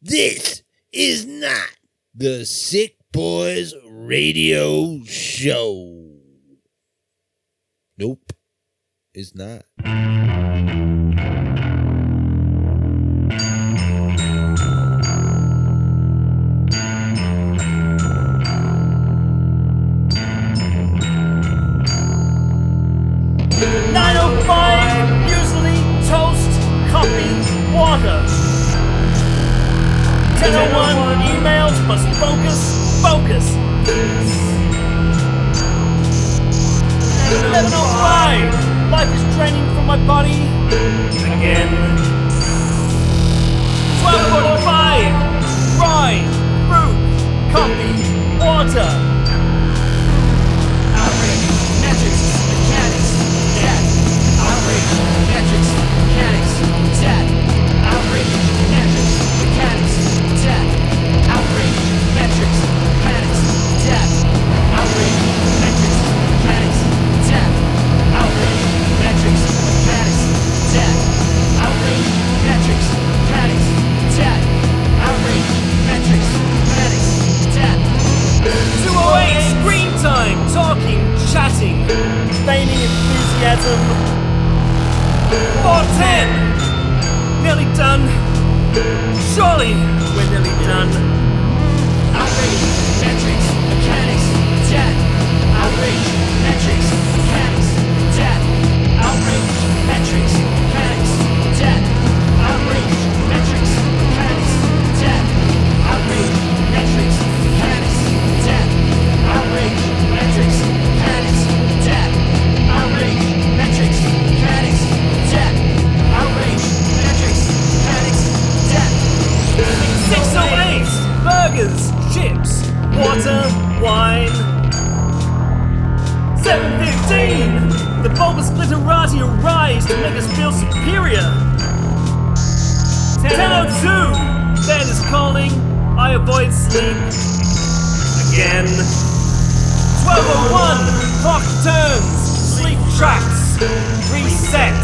This is not the Sick Boys Radio Show. Nope, it's not. Water, wine. 715, the bulbous glitterati arise to make us feel superior. 1002, bed is calling, I avoid sleep. Again. 1201, clock turns, sleep tracks, reset.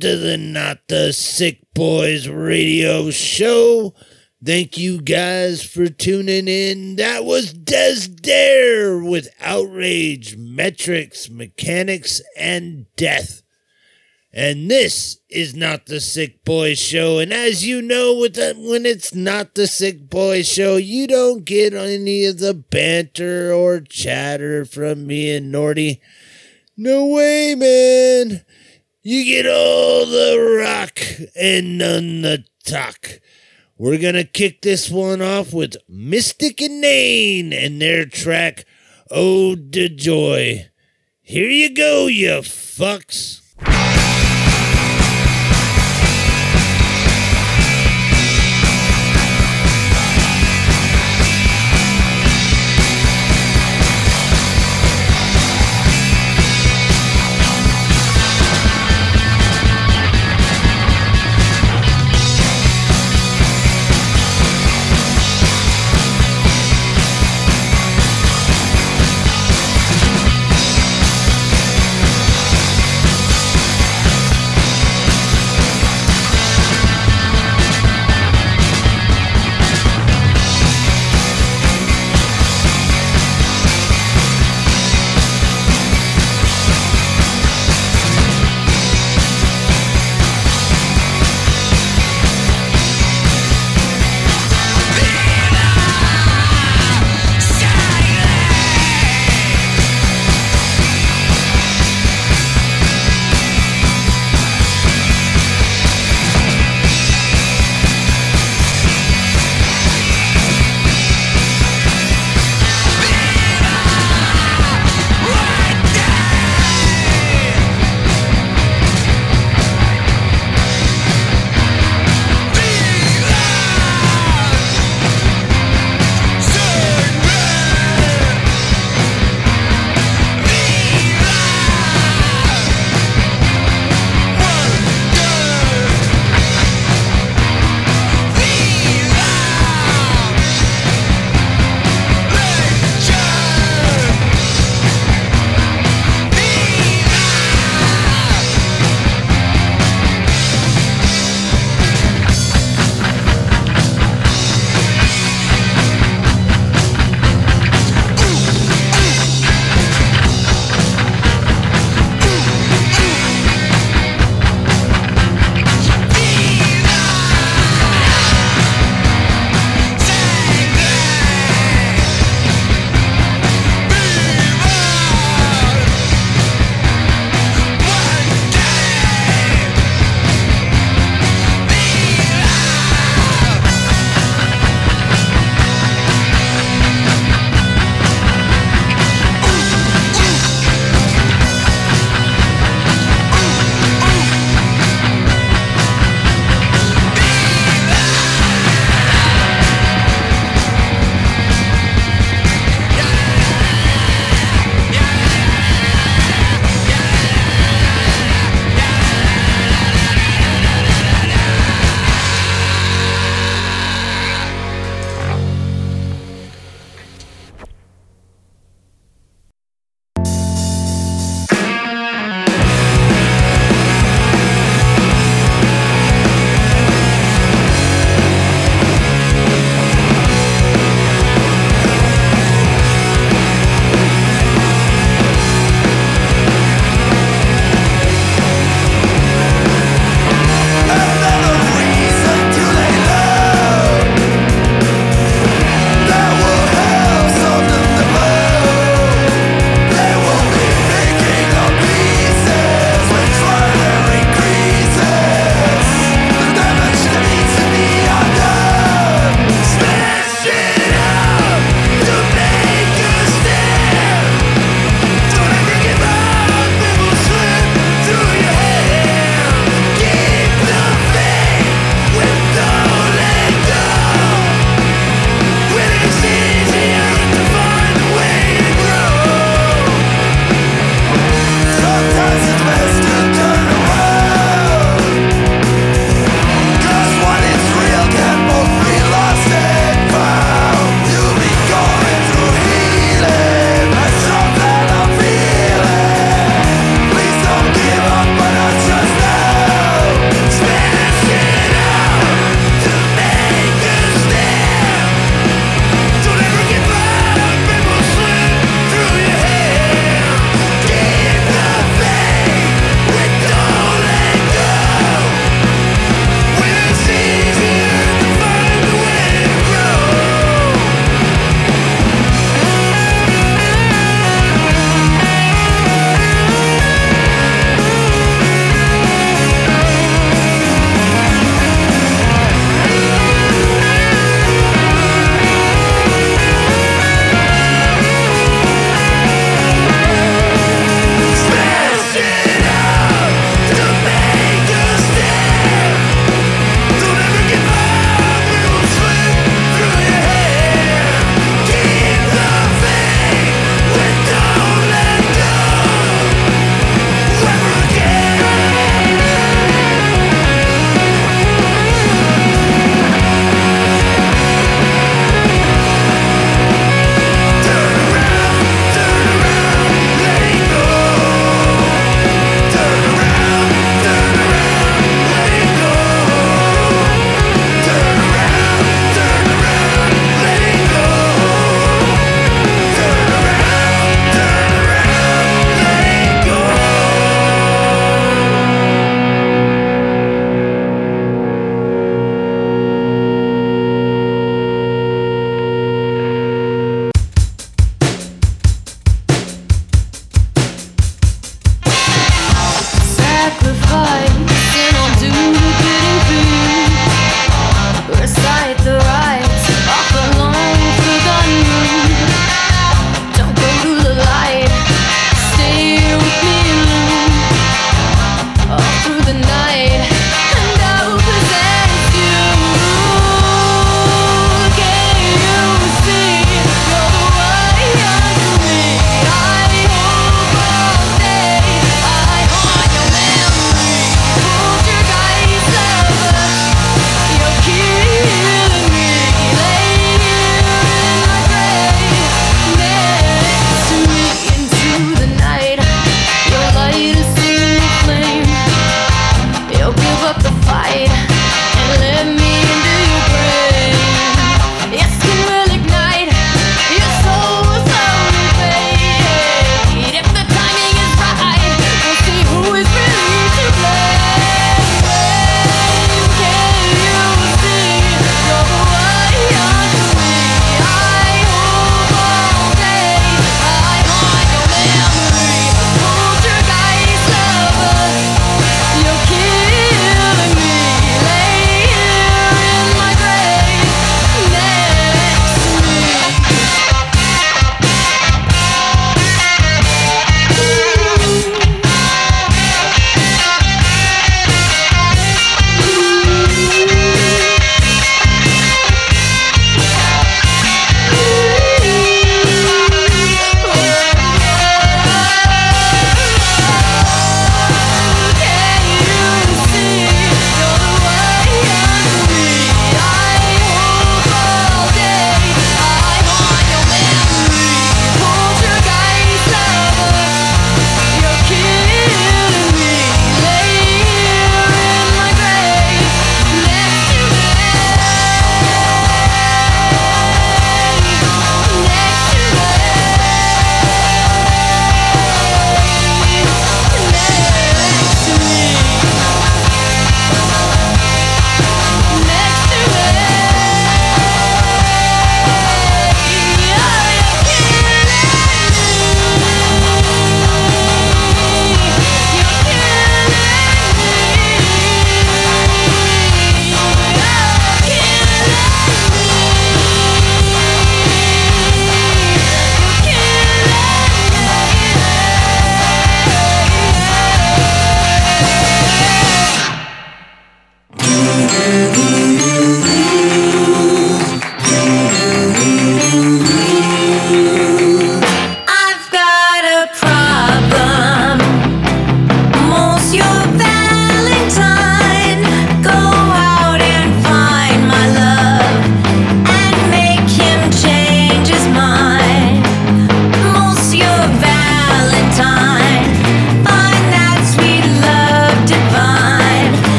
To the Not the Sick Boys Radio Show. Thank you guys for tuning in. That was Dez Dare with Outrage, Metrics, Mechanics, and Death. And this is not the Sick Boy Show. And as you know, with when it's not the Sick Boy Show, you don't get any of the banter or chatter from me and Nordy. No way, man. You get all the rock and none the talk. We're gonna kick this one off with Mystic Inane and their track Ode to Joy. Here you go, you fucks.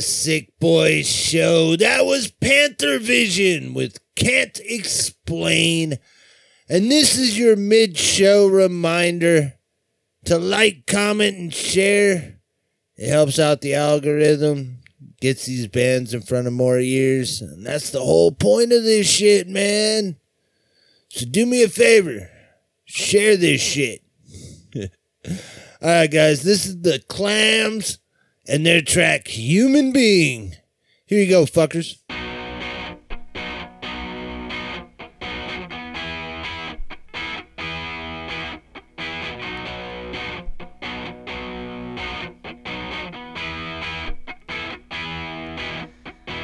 Sick Boys Show. That was Panthervision with Can't Explain. And this is your mid show reminder to like, comment, and share. It helps out the algorithm, gets these bands in front of more ears. And that's the whole point of this shit, man. So do me a favor share this shit. All right, guys, this is the Clams and their track Human Being. Here you go, fuckers.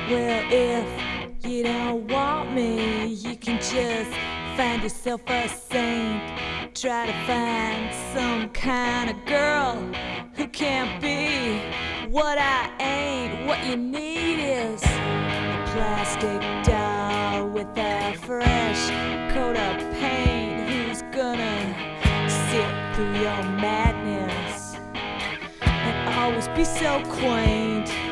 Well, if you don't want me, you can just find yourself a saint. Try to find some kind of girl who can't be what I ain't. What you need is a plastic doll with a fresh coat of paint who's gonna sit through your madness and always be so quaint.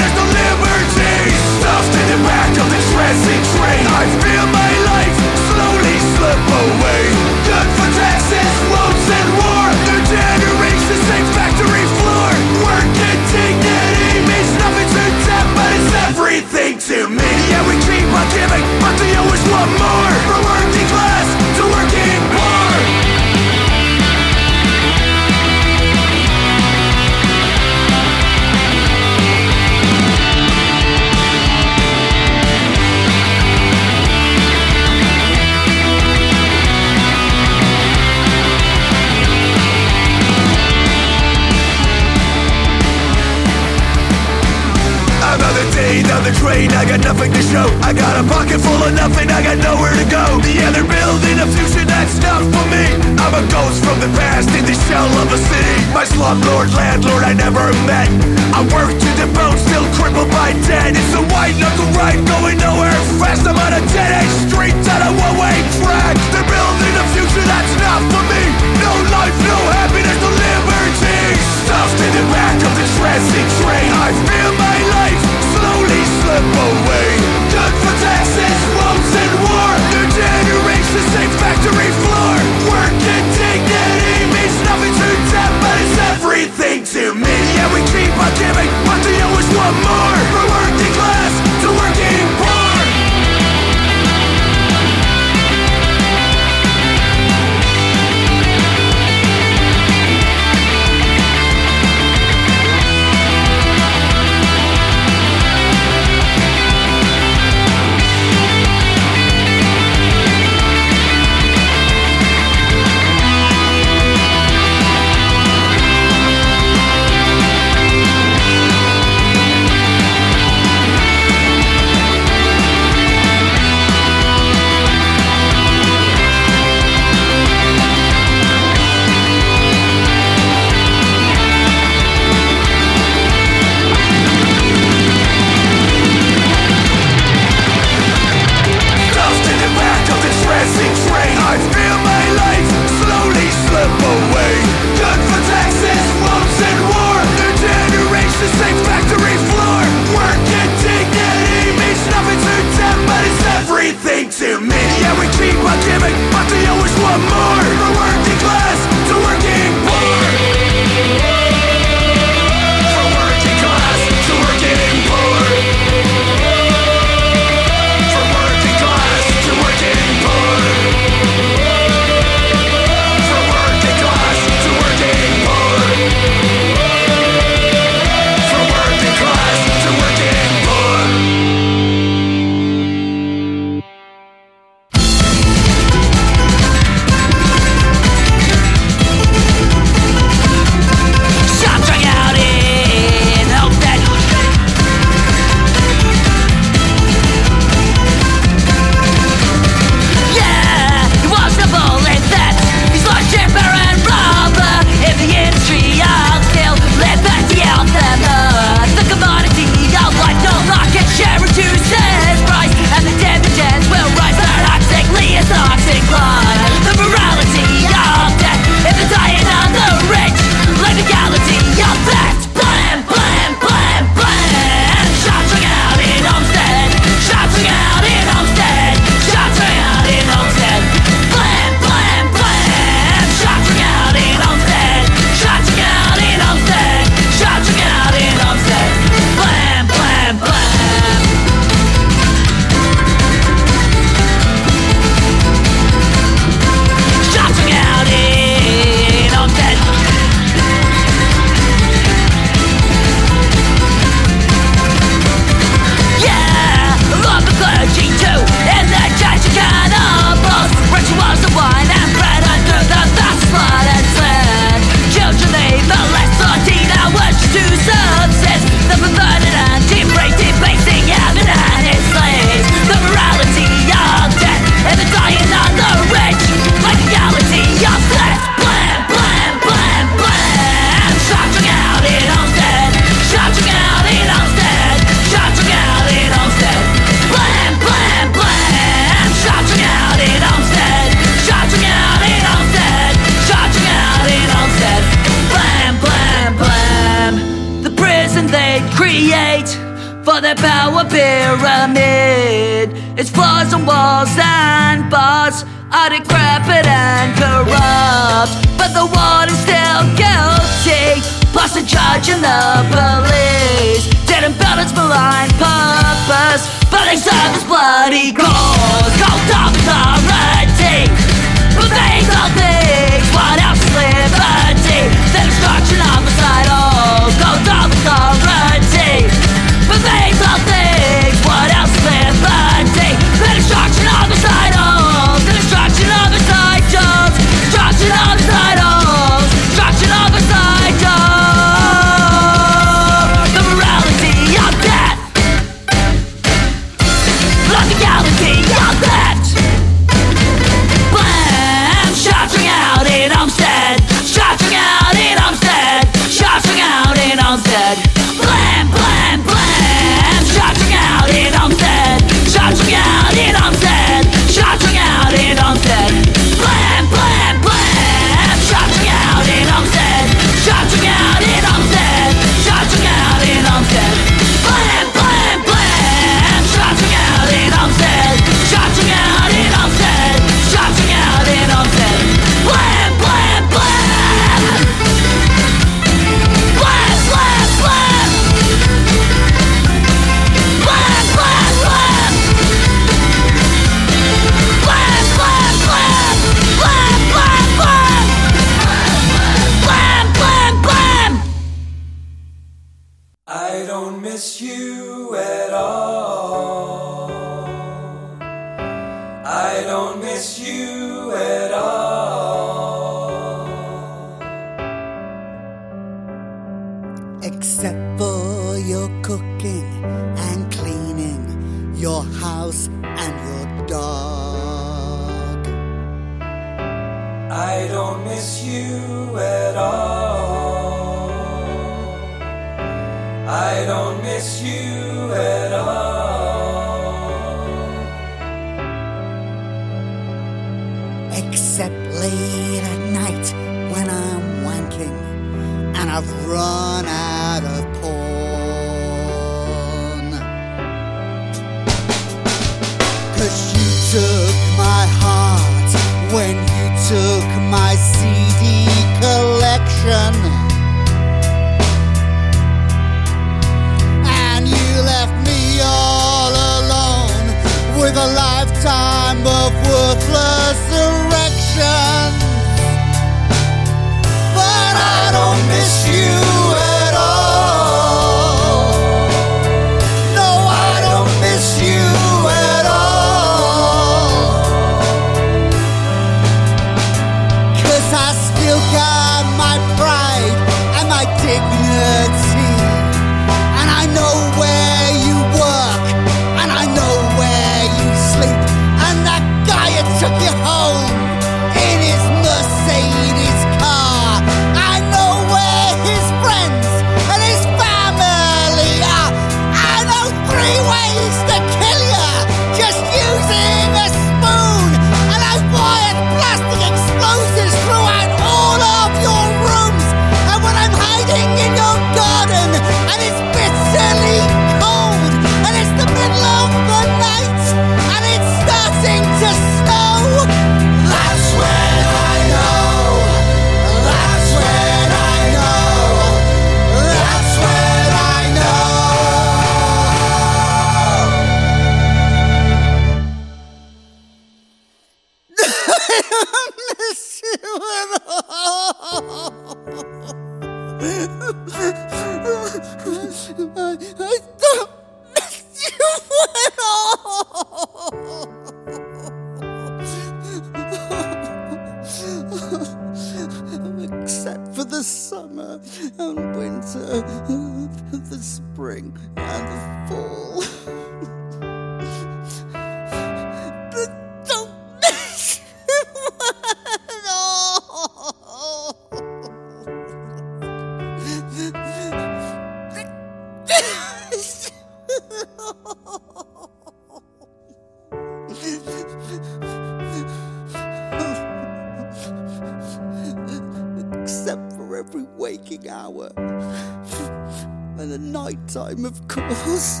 waking hour and the night time, of course.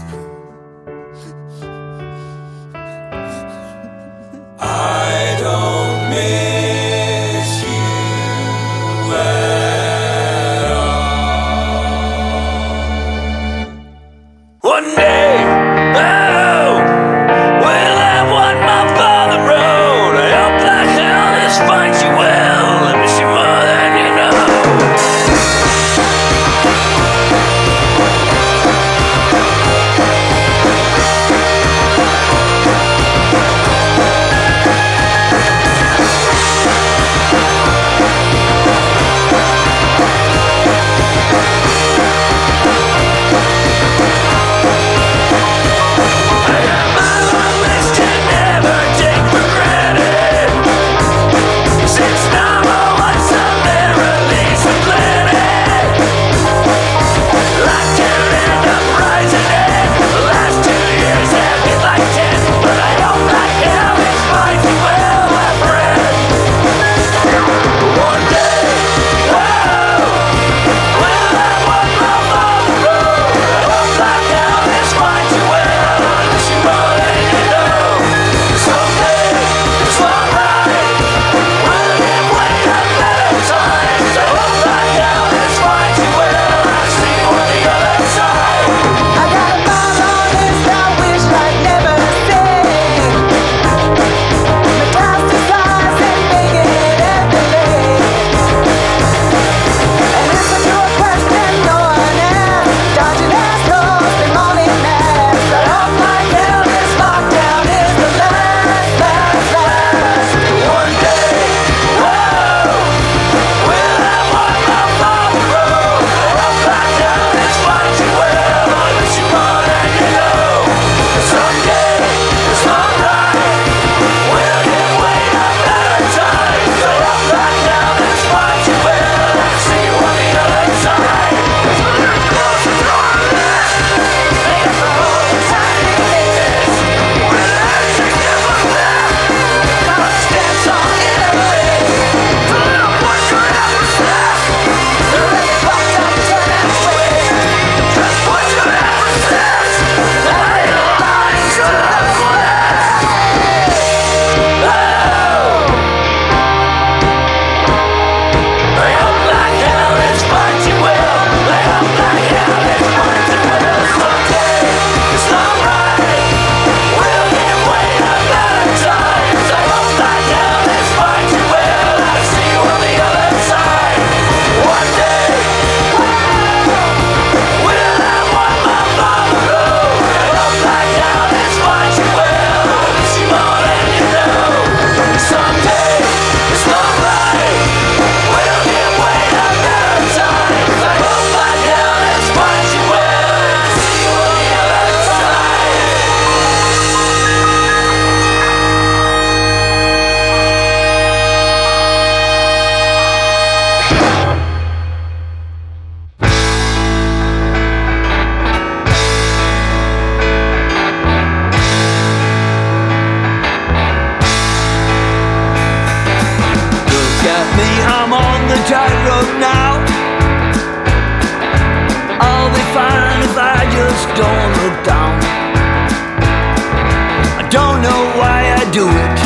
it,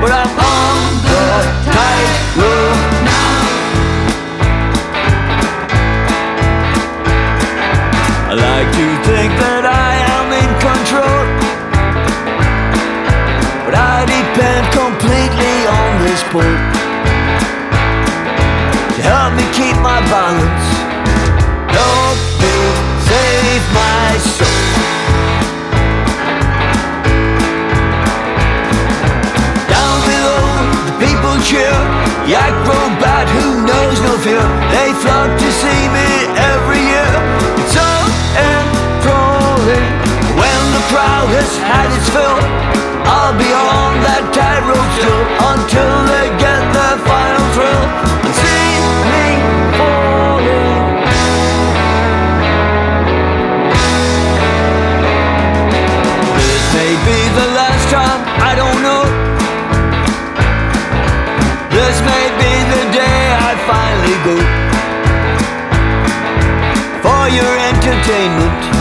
but I'm on the tightrope now. I like to think that I am in control, but I depend completely on this pole to help me keep my balance. Help me save my soul. I grow bad, who knows no fear. They flock to see me. Entertainment.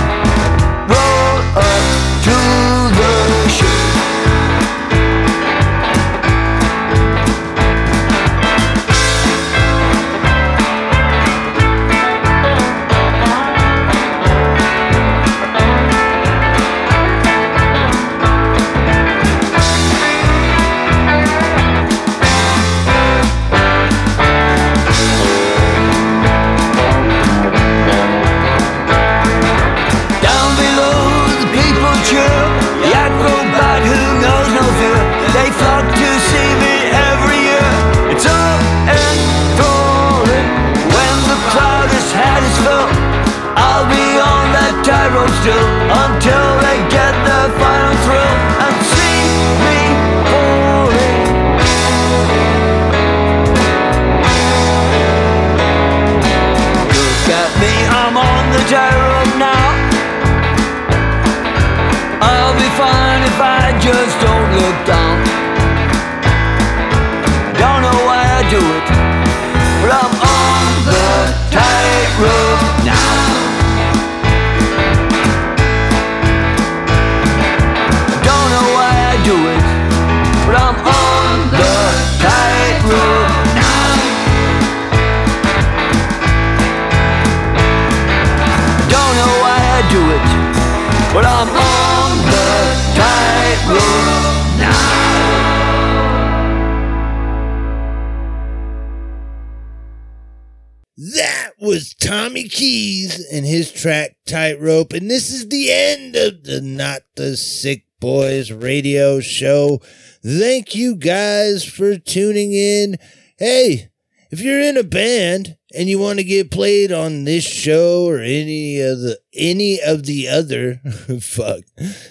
Tightrope. And this is the end of the Not the Sick Boys radio show. Thank you guys for tuning in. Hey, if you're in a band and you want to get played on this show or any of the any of the other fuck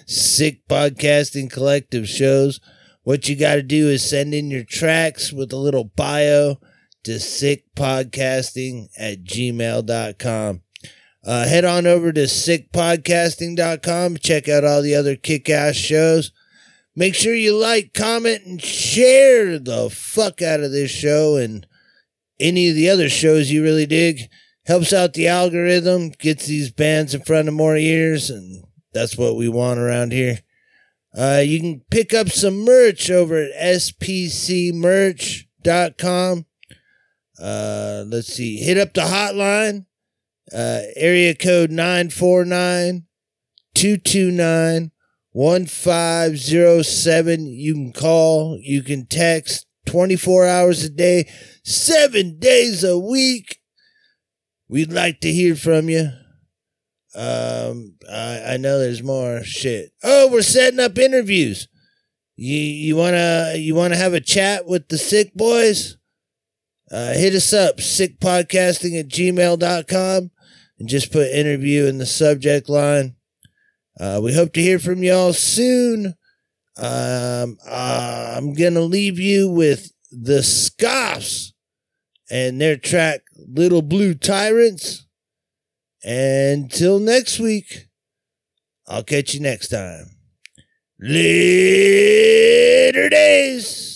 sick podcasting collective shows, what you got to do is send in your tracks with a little bio to sickpodcasting at gmail.com. Uh, head on over to sickpodcasting.com. Check out all the other kick ass shows. Make sure you like, comment, and share the fuck out of this show and any of the other shows you really dig. Helps out the algorithm, gets these bands in front of more ears, and that's what we want around here. Uh, you can pick up some merch over at spcmerch.com. Uh, let's see. Hit up the hotline. Uh, area code 949 229 1507. You can call, you can text 24 hours a day, seven days a week. We'd like to hear from you. Um, I, I know there's more shit. Oh, we're setting up interviews. You you wanna you wanna have a chat with the sick boys? Uh, hit us up, sickpodcasting at gmail.com and just put interview in the subject line. Uh, we hope to hear from y'all soon. Um, uh, I'm going to leave you with the Scoffs and their track Little Blue Tyrants. Until next week, I'll catch you next time. Later days.